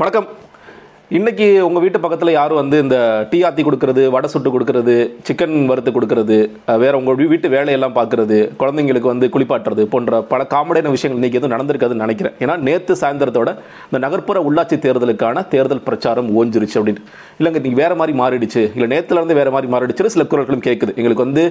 வணக்கம். இன்னைக்கு உங்கள் வீட்டு பக்கத்தில் யாரும் வந்து இந்த டீ ஆத்தி கொடுக்கறது வடை சுட்டு கொடுக்கறது சிக்கன் வறுத்து கொடுக்கறது வேறு வேற வீட்டு வேலையெல்லாம் பார்க்கறது குழந்தைங்களுக்கு வந்து குளிப்பாட்டுறது போன்ற பல காமெடியான விஷயங்கள் இன்றைக்கி எதுவும் நடந்திருக்காதுன்னு நினைக்கிறேன். ஏன்னா நேற்று சாயந்தரத்தோட இந்த நகர்ப்புற உள்ளாட்சி தேர்தலுக்கான தேர்தல் பிரச்சாரம் ஓஞ்சிருச்சு அப்படின்னு. இல்லைங்க நீங்க வேற மாதிரி மாறிடுச்சு. இல்லை நேற்றுலேருந்து வேறு வேற மாதிரி மாறிடுச்சு சில குரல்களும் கேட்குது எங்களுக்கு வந்து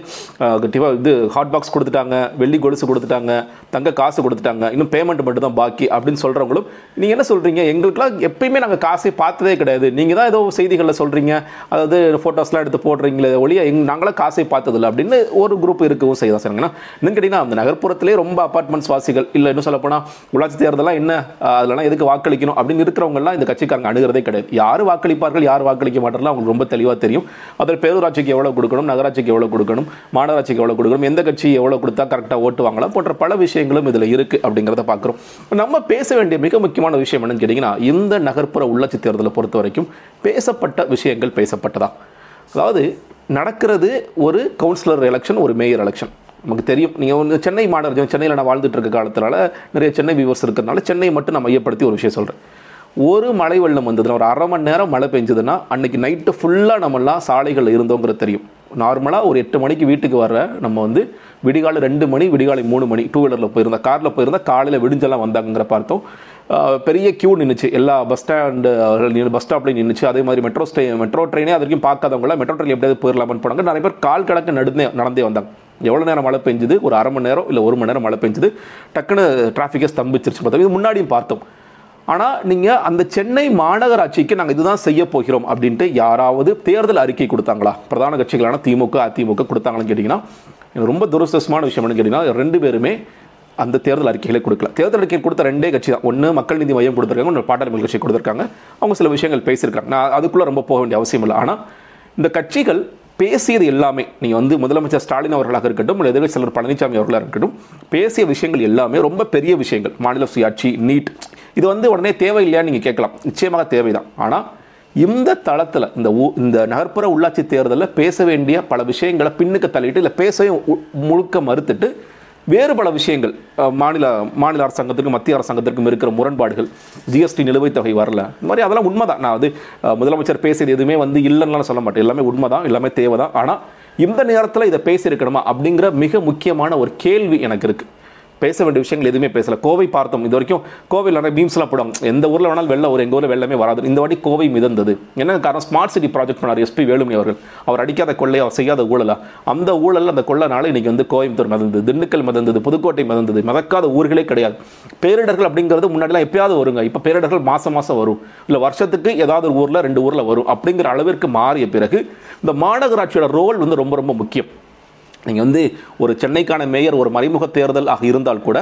இது ஹாட் பாக்ஸ் கொடுத்துட்டாங்க வெள்ளி கொலுசு கொடுத்துட்டாங்க தங்க காசு கொடுத்துட்டாங்க இன்னும் பேமெண்ட் மட்டும் தான் பாக்கி அப்படின்னு சொல்கிறவங்களும் நீங்கள் என்ன சொல்கிறீங்க எங்களுக்குலாம் எப்பயுமே நாங்கள் காசை பார்த்ததே கிடையாது. நீங்கள் தான் ஏதோ செய்திகளில் சொல்கிறீங்க அதாவது ஃபோட்டோஸ்லாம் எடுத்து போடுறீங்களே ஒழிய எங் நாங்களாம் காசை பார்த்ததில்ல அப்படின்னு ஒரு குரூப் இருக்கவும் செய்யலாம் சரிங்களா இன்னும் கேட்டிங்கன்னா அந்த நகர்ப்புறத்திலே ரொம்ப அப்பார்ட்மெண்ட்ஸ் வாசிகள் இல்லை இன்னும் சொல்லப்போனால் உள்ளாட்சி தேர்தலாம் என்ன அதெல்லாம் எதுக்கு வாக்களிக்கணும் அப்படின்னு இருக்கிறவங்கலாம் இந்த கட்சிக்காரங்க அணுகிறதே கிடையாது. யார் வாக்களிப்பார்கள் யார் வாக்களிக்க மாட்டார்கள் அவங்களுக்கு ரொம்ப தெளிவாக தெரியும். அதில் பேரூராட்சிக்கு எவ்வளோ கொடுக்கணும் நகராட்சிக்கு எவ்வளோ கொடுக்கணும் மாநகராட்சிக்கு எவ்வளோ கொடுக்கணும் எந்த கட்சி எவ்வளோ கொடுத்தா கரெக்டாக ஓட்டுவாங்களா போன்ற பல விஷயங்களும் இதில் இருக்குது அப்படிங்கிறத பார்க்குறோம். நம்ம பேச வேண்டிய மிக முக்கியமான விஷயம் என்னன்னு கேட்டிங்கன்னா இந்த நகர்ப்புற உள்ளாட்சி தேர்தலை பொறுத்த வரைக்கும் பேசப்பட்ட விஷயங்கள் பேசப்பட்டதா? அதாவது நடக்கிறது ஒரு கவுன்சிலர் எலெக்ஷன் ஒரு மேயர் எலெக்ஷன் நமக்கு தெரியும். நீங்கள் வந்து சென்னை மாநகரம் சென்னையில் நான் வாழ்ந்துட்டு இருக்க காலத்தினால நிறைய சென்னை வியூவர்ஸ் இருக்கிறதுனால சென்னை மட்டும் நான் மையப்படுத்தி ஒரு விஷயம் சொல்கிறேன் ஒரு மழை வெள்ளம் வந்ததுன்னா ஒரு அரை மணி நேரம் மழை பெஞ்சதுன்னா அன்றைக்கி நைட்டு ஃபுல்லாக நம்மலாம் சாலைகளில் இருந்தோங்கிறது தெரியும். நார்மலாக ஒரு எட்டு மணிக்கு வீட்டுக்கு வர நம்ம வந்து விடிகாலை ரெண்டு மணி விடிகாலை மூணு மணி டூ வீலரில் போயிருந்தா காரில் போயிருந்தால் காலையில் விடிஞ்செல்லாம் வந்தாங்கிற பார்த்தோம். பெரிய கியூ நின்றுச்சு எல்லா பஸ் ஸ்டாண்டு பஸ் ஸ்டாப்லையும் நின்றுச்சு அதே மாதிரி மெட்ரோ ஸ்டே மெட்ரோ ட்ரெயினே அது வரைக்கும் பார்க்காதவங்களாம் மெட்ரோ ட்ரெயின் எப்படியாவது போயிடலாம்னு போனாங்க. நிறைய பேர் கால் கணக்கு நடந்தே நடந்தே வந்தாங்க. எவ்வளோ நேரம் மழை பெஞ்சுது? ஒரு அரை மணி நேரம் இல்லை ஒரு மணி நேரம் மழை பெஞ்சுது. டக்குன்னு டிராஃபிக்கை ஸ்தம்பிச்சிருச்சு பார்த்தோம். இது முன்னாடியும் பார்த்தோம். ஆனால் நீங்கள் அந்த சென்னை மாநகராட்சிக்கு நாங்கள் இதுதான் செய்ய போகிறோம் அப்படின்ட்டு யாராவது தேர்தல் அறிக்கை கொடுத்தாங்களா? பிரதான கட்சிகளான திமுக அதிமுக கொடுத்தாங்களான்னு கேட்டிங்கன்னா எனக்கு ரொம்ப துரஸ்தமான விஷயம் என்னன்னு கேட்டிங்கன்னா ரெண்டு பேருமே அந்த தேர்தல் அறிக்கைகளை கொடுக்கல. தேர்தல் அறிக்கை கொடுத்த ரெண்டே கட்சி தான். ஒன்று மக்கள் நீதி மையம் கொடுத்துருக்காங்க ஒன்று பாட்டாளி கட்சி கொடுத்துருக்காங்க. அவங்க சில விஷயங்கள் பேசியிருக்காங்க. நான் அதுக்குள்ளே ரொம்ப போக வேண்டிய அவசியம் இல்லை. ஆனால் இந்த கட்சிகள் பேசியது எல்லாமே நீ வந்து முதலமைச்சர் ஸ்டாலின் அவர்களாக இருக்கட்டும் இல்லை எதிர்கட்சி தலைவர் பழனிசாமி அவர்களாக இருக்கட்டும் பேசிய விஷயங்கள் எல்லாமே ரொம்ப பெரிய விஷயங்கள். மாநில சுயாட்சி நீட் இது வந்து உடனே தேவையில்லையான்னு நீங்கள் கேட்கலாம். நிச்சயமாக தேவைதான். ஆனால் இந்த தளத்தில் இந்த இந்த நகர்ப்புற உள்ளாட்சி தேர்தலில் பேச வேண்டிய பல விஷயங்களை பின்னுக்கு தள்ளிட்டு இல்லை பேசவே முழுக்க மறுத்துட்டு வேறு பல விஷயங்கள். மாநில மாநில அரசாங்கத்திற்கும் மத்திய அரசாங்கத்திற்கும் இருக்கிற முரண்பாடுகள் ஜிஎஸ்டி நிலுவைத் தொகை வரல. இந்த மாதிரி அதெல்லாம் உண்மைதான். நான் அது முதலமைச்சர் பேசியது எதுவுமே வந்து இல்லைன்னு சொல்ல மாட்டேன். எல்லாமே உண்மைதான் எல்லாமே தேவை தான் ஆனால் இந்த நேரத்தில் இதை பேசியிருக்கணுமா அப்படிங்கிற மிக முக்கியமான ஒரு கேள்வி எனக்கு இருக்குது பேச வேண்டிய விஷயங்கள் எதுவுமே பேசலை. கோவை பார்த்தோம் இது வரைக்கும் கோவையில் நிறைய மீம்ஸ்லாம் போடுவாங்க எந்த ஊரில் வேணாலும் வெள்ளம் ஒரு எங்கள் ஊரில் வெள்ளமே வராது. இந்த வாட்டி கோவை மிதந்தது. என்ன காரணம்? ஸ்மார்ட் சிட்டி ப்ராஜெக்ட் பண்ணார் எஸ்பி வேலுமணி அவர்கள். அவர் அடிக்காத கொள்ளை அவர் செய்யாத ஊழலா? அந்த ஊழல் அந்த கொள்ளனால இன்றைக்கி வந்து கோயம்புத்தூர் மிதந்தது. திண்டுக்கல் மிதந்தது புதுக்கோட்டை மிதந்தது. மிதக்காத ஊர்களே கிடையாது. பேரிடர்கள் அப்படிங்கிறது முன்னாடிலாம் எப்பயாவது வருங்க. இப்போ பேரிடர்கள் மாதம் மாதம் வரும். இல்லை வருஷத்துக்கு ஏதாவது ஒரு ஊரில் ரெண்டு ஊரில் வரும். அப்படிங்கிற அளவிற்கு மாறிய பிறகு இந்த மாநகராட்சியோட ரோல் வந்து ரொம்ப ரொம்ப முக்கியம். நீங்கள் வந்து ஒரு சென்னைக்கான மேயர் ஒரு மறைமுக தேர்தல் ஆக இருந்தால் கூட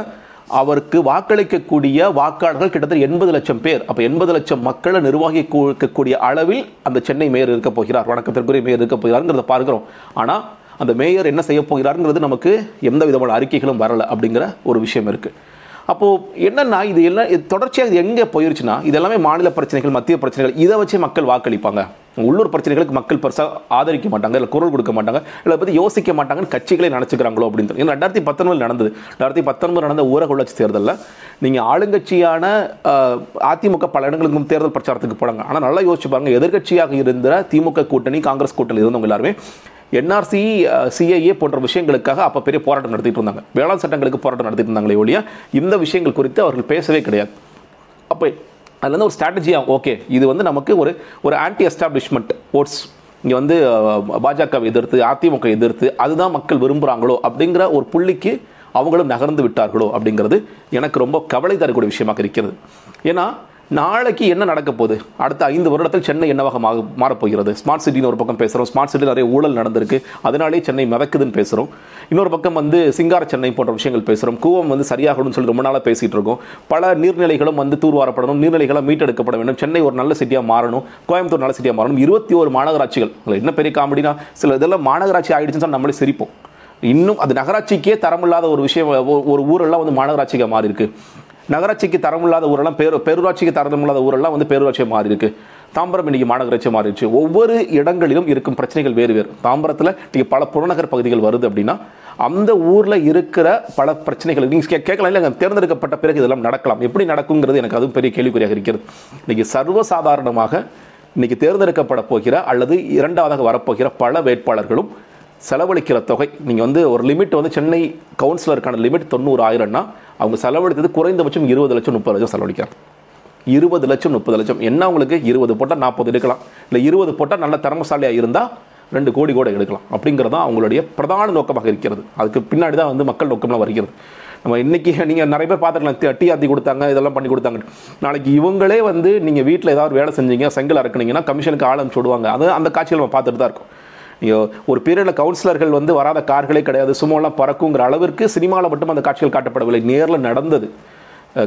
அவருக்கு வாக்களிக்கக்கூடிய வாக்காளர்கள் கிட்டத்தட்ட எண்பது லட்சம் பேர். அப்போ எண்பது லட்சம் மக்களை நிர்வாகிக்கக்கூடிய அளவில் அந்த சென்னை மேயர் இருக்க போகிறார். வணக்கத்திற்குரிய மேயர் இருக்க போகிறாருங்கிறத பார்க்குறோம். ஆனால் அந்த மேயர் என்ன செய்ய போகிறாருங்கிறது நமக்கு எந்த விதமான அறிக்கைகளும் வரல அப்படிங்கிற ஒரு விஷயம் இருக்குது அப்போது என்னென்னா இது எல்லாம் இது தொடர்ச்சியாக இது எங்கே போயிருச்சுன்னா இது எல்லாமே மாநில பிரச்சனைகள் மத்திய பிரச்சனைகள் இதை வச்சு மக்கள் வாக்களிப்பாங்க. உள்ளூர் பிரச்சனைகளுக்கு மக்கள் பெருசாக ஆதரிக்க மாட்டாங்க இல்லை குரல் கொடுக்க மாட்டாங்க இல்லை பற்றி யோசிக்க மாட்டாங்கன்னு கட்சிகளை நினச்சிக்கிறாங்களோ அப்படின்னு ஏன்னா ரெண்டாயிரத்தி பத்தொன்பதில் நடந்தது. ரெண்டாயிரத்தி பத்தொன்பது நடந்த ஊரக உள்ளாட்சி தேர்தலில் நீங்கள் ஆளுங்கட்சியான அதிமுக பல இடங்களுக்கும் தேர்தல் பிரச்சாரத்துக்கு போனாங்க. ஆனால் நல்லா யோசிச்சு பாருங்கள் எதிர்கட்சியாக இருந்த திமுக கூட்டணி காங்கிரஸ் கூட்டணி இருந்தவங்க எல்லாருமே என்ஆர்சி சிஐஏ போன்ற விஷயங்களுக்காக அப்போ பெரிய போராட்டம் நடத்திட்டு இருந்தாங்க. வேளாண் சட்டங்களுக்கு போராட்டம் நடத்திட்டு இருந்தாங்களே ஒழிய இந்த விஷயங்கள் குறித்து அவர்கள் பேசவே கிடையாது. அப்போ அதுலேருந்து ஒரு ஸ்ட்ராட்டஜியாக ஓகே இது வந்து நமக்கு ஒரு ஒரு ஆன்டி எஸ்டாப்ளிஷ்மெண்ட் ஓட்ஸ் இங்கே வந்து பாஜகவை எதிர்த்து அதிமுக எதிர்த்து அதுதான் மக்கள் விரும்புகிறாங்களோ அப்படிங்கிற ஒரு புள்ளிக்கு அவங்களும் நகர்ந்து விட்டார்களோ அப்படிங்கிறது எனக்கு ரொம்ப கவலை தரக்கூடிய விஷயமாக இருக்கிறது. ஏன்னா நாளைக்கு என்ன நடக்க போகுது? அடுத்த ஐந்து வருடத்தில் சென்னை என்னவாக மா மாறப்போகிறது? ஸ்மார்ட் சிட்டின்னு ஒரு பக்கம் பேசுகிறோம் ஸ்மார்ட் சிட்டியில் நிறைய ஊழல் நடந்திருக்கு. அதனாலே சென்னை மிதக்குதுன்னு பேசுகிறோம் இன்னொரு பக்கம் வந்து சிங்கார சென்னை போன்ற விஷயங்கள் பேசுகிறோம் கூவம் வந்து சரியாகணும்னு சொல்லி ரொம்ப நாளாக பேசிகிட்டு இருக்கோம். பல நீர்நிலைகளும் வந்து தூர்வாரப்படணும். நீர்நிலைகளை மீட்டெடுக்கப்பட வேண்டும். சென்னை ஒரு நல்ல சிட்டியாக மாறணும். கோயம்புத்தூர் நல்ல சிட்டியாக மாறணும். இருபத்தி ஒரு மாநகராட்சிகள். என்ன பெரிய காமெடினா சில இதெல்லாம் மாநகராட்சி ஆகிடுச்சுன்னு நம்மளே சிரிப்போம். இன்னும் அது நகராட்சிக்கே தரமில்லாத ஒரு விஷயம் ஒரு ஊரெல்லாம் வந்து மாநகராட்சிக்கு மாறி இருக்குது நகராட்சிக்கு தரமில்லாத ஊரெல்லாம் பேரு பேரூராட்சிக்கு தரமில்லாத ஊரெல்லாம் வந்து பேரூராட்சியை மாறி இருக்கு தாம்பரம் இன்னைக்கு மாநகராட்சி மாறிடுச்சு. ஒவ்வொரு இடங்களிலும் இருக்கும் பிரச்சனைகள் வேறு வேறு. தாம்பரத்தில் இன்றைக்கி பல புறநகர் பகுதிகள் வருது அப்படின்னா அந்த ஊரில் இருக்கிற பல பிரச்சனைகள் நீங்கள் கே கேட்கலாம் இல்லை தேர்ந்தெடுக்கப்பட்ட பிறகு இதெல்லாம் நடக்கலாம். எப்படி நடக்குங்கிறது எனக்கு அதுவும் பெரிய கேள்விக்குறியாக இருக்கிறது. இன்றைக்கி சர்வசாதாரணமாக இன்றைக்கி தேர்ந்தெடுக்கப்பட போகிற அல்லது இரண்டாவதாக வரப்போகிற பல வேட்பாளர்களும் செலவழிக்கிற தொகை நீங்கள் வந்து ஒரு லிமிட் வந்து சென்னை கவுன்சிலருக்கான லிமிட் தொண்ணூறு ஆயிரம்னா அவங்க செலவழித்தது குறைந்தபட்சம் இருபது லட்சம் முப்பது லட்சம் செலவழிக்கிறாங்க. இருபது லட்சம் முப்பது லட்சம். என்ன உங்களுக்கு இருபது போட்டால் நாற்பது எடுக்கலாம். இல்லை இருபது போட்டால் நல்ல திறமசாலியாக இருந்தால் ரெண்டு கோடி கூட எடுக்கலாம். அப்படிங்கிறது தான் அவங்களுடைய பிரதான நோக்கமாக இருக்கிறது. அதுக்கு பின்னாடி தான் வந்து மக்கள் நோக்கம்லாம் வருகிறது. நம்ம இன்றைக்கி நீங்கள் நிறைய பேர் பார்த்துக்கலாம் அட்டி ஆத்தி கொடுத்தாங்க இதெல்லாம் பண்ணி கொடுத்தாங்க. நாளைக்கு இவங்களே வந்து நீங்கள் வீட்டில் ஏதாவது வேலை செஞ்சீங்க செங்கல் அறுக்குனீங்கன்னா கமிஷனுக்கு ஆள் அனுப்பிச்சு விடுவாங்க. அது அந்த காட்சிகள் நம்ம பார்த்துட்டு தான் இருக்கும். ஐயோ ஒரு பீரியடில் கவுன்சிலர்கள் வந்து வராத கார்களே கிடையாது. சும்மாலாம் பறக்குங்கிற அளவிற்கு சினிமாவில் மட்டும் அந்த காட்சிகள் காட்டப்படவில்லை. நேரில் நடந்தது.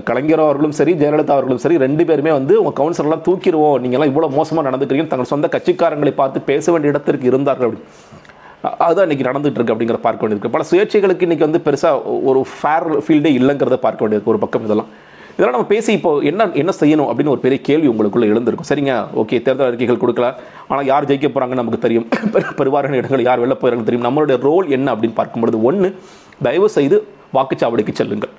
கலைஞர் அவர்களும் சரி ஜெயலலிதா அவர்களும் சரி ரெண்டு பேருமே வந்து உங்கள் கவுன்சிலர்லாம் தூக்கிடுவோம். நீங்கள்லாம் இவ்வளோ மோசமாக நடந்துக்கிறீங்கன்னு தங்கள் சொந்த கட்சிக்காரங்களை பார்த்து பேச வேண்டிய இடத்திற்கு இருந்தார்கள் அப்படி. அதுதான் இன்னைக்கு நடந்துகிட்டு இருக்கு அப்படிங்கிற பார்க்க வேண்டியிருக்கு. பல சுயேட்சைகளுக்கு இன்றைக்கி வந்து பெருசாக ஒரு ஃபேர் ஃபீல்டே இல்லைங்கிறத பார்க்க வேண்டியிருக்கு ஒரு பக்கம் இதெல்லாம். இதெல்லாம் நம்ம பேசி இப்போ என்ன என்ன செய்யணும் அப்படின்னு ஒரு பெரிய கேள்வி உங்களுக்குள்ள எழுந்திருக்கும். சரிங்க? ஓகே தேர்தல் அறிக்கைகள் கொடுக்கல ஆனால் யார் ஜெயிக்க போகிறாங்கன்னு நமக்கு தெரியும். பெருவாரான இடங்கள் யார் வெளில போயிறாங்கன்னு தெரியும். நம்மளுடைய ரோல் என்ன அப்படின்னு பார்க்கும்பொழுது ஒன்று தயவு செய்து வாக்குச்சாவடிக்கு செல்லுங்கள்.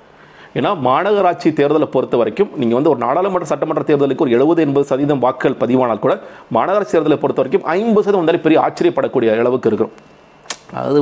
ஏன்னா மாநகராட்சி தேர்தலை பொறுத்த வரைக்கும் நீங்கள் வந்து ஒரு நாடாளுமன்ற சட்டமன்ற தேர்தலுக்கு ஒரு எழுபது எண்பது சதவீதம் வாக்குகள் பதிவானால் கூட மாநகராட்சி தேர்தலை பொறுத்த வரைக்கும் ஐம்பது சதவீதம் வந்தாலே பெரிய ஆச்சரியப்படக்கூடிய அளவுக்கு இருக்கிறோம். அது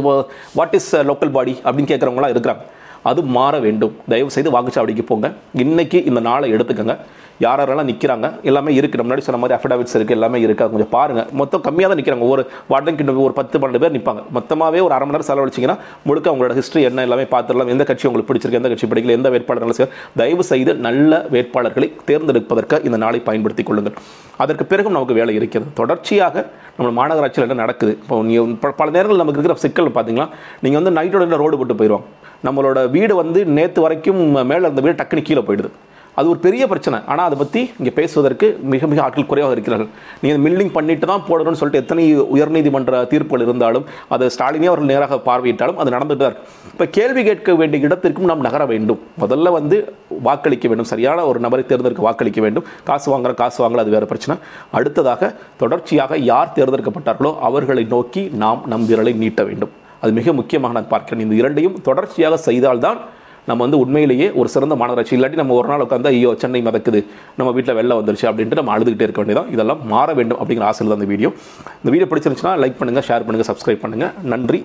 வாட் இஸ் லோக்கல் பாடி அப்படின்னு கேட்குறவங்களாம் இருக்கிறாங்க. அது மாற வேண்டும். தயவு செய்து வாக்குச்சாவடிக்கு போங்க. இன்னைக்கு இந்த நாளை எடுத்துக்கங்க. யார் யாரெல்லாம் நிற்கிறாங்க எல்லாமே இருக்குது முன்னாடி சொன்ன மாதிரி அஃபிடாவிட்ஸ் இருக்குது எல்லாமே இருக்குது கொஞ்சம் பாருங்கள் மொத்தம் கம்மியாக தான் நிற்கிறாங்க ஒரு வார்டன் கிட்ட ஒரு பத்து பன்னெண்டு பேர் நிற்பாங்க மொத்தமாகவே ஒரு அரை மணி நேரம் செலவழிச்சிங்கன்னா முழுக்க அவங்களோட ஹிஸ்ட்ரி என்ன எல்லாமே பார்த்துடலாம். எந்த கட்சி உங்களுக்கு பிடிச்சிருக்கு எந்த கட்சி பிடிக்கல எந்த வேட்பாளர்களும் நல்ல தயவு செய்து நல்ல வேட்பாளர்களை தேர்ந்தெடுப்பதற்கு இந்த நாளை பயன்படுத்திக் கொள்ளுங்கள். அதற்கு பிறகும் நமக்கு வேலை இருக்கிறது. தொடர்ச்சியாக நம்ம மாநகராட்சியில் என்ன நடக்குது? இப்போ நீங்கள் ப- பல நேரங்கள் நமக்கு இருக்கிற சிக்கல் பார்த்தீங்கன்னா நீங்கள் வந்து நைட்டோட ரோடு போட்டு போயிடுவாங்க நம்மளோட வீடு வந்து நேற்று வரைக்கும் மேலே இருந்த வீடு டக்குன்னு கீழே போயிடுது. அது ஒரு பெரிய பிரச்சனை. ஆனால் அதை பற்றி இங்கே பேசுவதற்கு மிக மிக ஆட்கள் குறைவாக இருக்கிறார்கள். நீங்கள் மில்லிங் பண்ணிட்டு தான் போடணும்னு சொல்லிட்டு எத்தனை உயர்நீதிமன்ற தீர்ப்புகள் இருந்தாலும் அதை ஸ்டாலினே அவர்கள் நேராக பார்வையிட்டாலும் அது நடந்துட்டு தான் இருக்கு. இப்போ கேள்வி கேட்க வேண்டிய இடத்திற்கும் நாம் நகர வேண்டும். முதல்ல வந்து வாக்களிக்க வேண்டும். சரியான ஒரு நபரை தேர்ந்தெடுக்க வாக்களிக்க வேண்டும். காசு வாங்குற காசு வாங்கல அது வேறு பிரச்சனை. அடுத்ததாக தொடர்ச்சியாக யார் தேர்ந்தெடுக்கப்பட்டார்களோ அவர்களை நோக்கி நாம் நம் விரலை நீட்ட வேண்டும். அது மிக முக்கியமாக நான் பார்க்கிறேன். இந்த இரண்டையும் தொடர்ச்சியாக செய்தால்தான் நம்ம வந்து உண்மையிலேயே ஒரு சிறந்த மாநகராட்சி. இல்லாட்டி நம்ம ஒரு நாள் உட்காந்து ஐயோ சென்னை மிதக்குது. நம்ம வீட்டில் வெள்ளம் வந்துருச்சு அப்படின்ட்டு நம்ம அழுதுகிட்டே இருக்க வேண்டியதான் இதெல்லாம் மாற வேண்டும் அப்படிங்கிற ஆசையில் தான் இந்த வீடியோ. இந்த வீடியோ பிடிச்சிருந்துச்சுன்னா லைக் பண்ணுங்கள் ஷேர் பண்ணுங்கள் சப்ஸ்கிரைப் பண்ணுங்கள் நன்றி.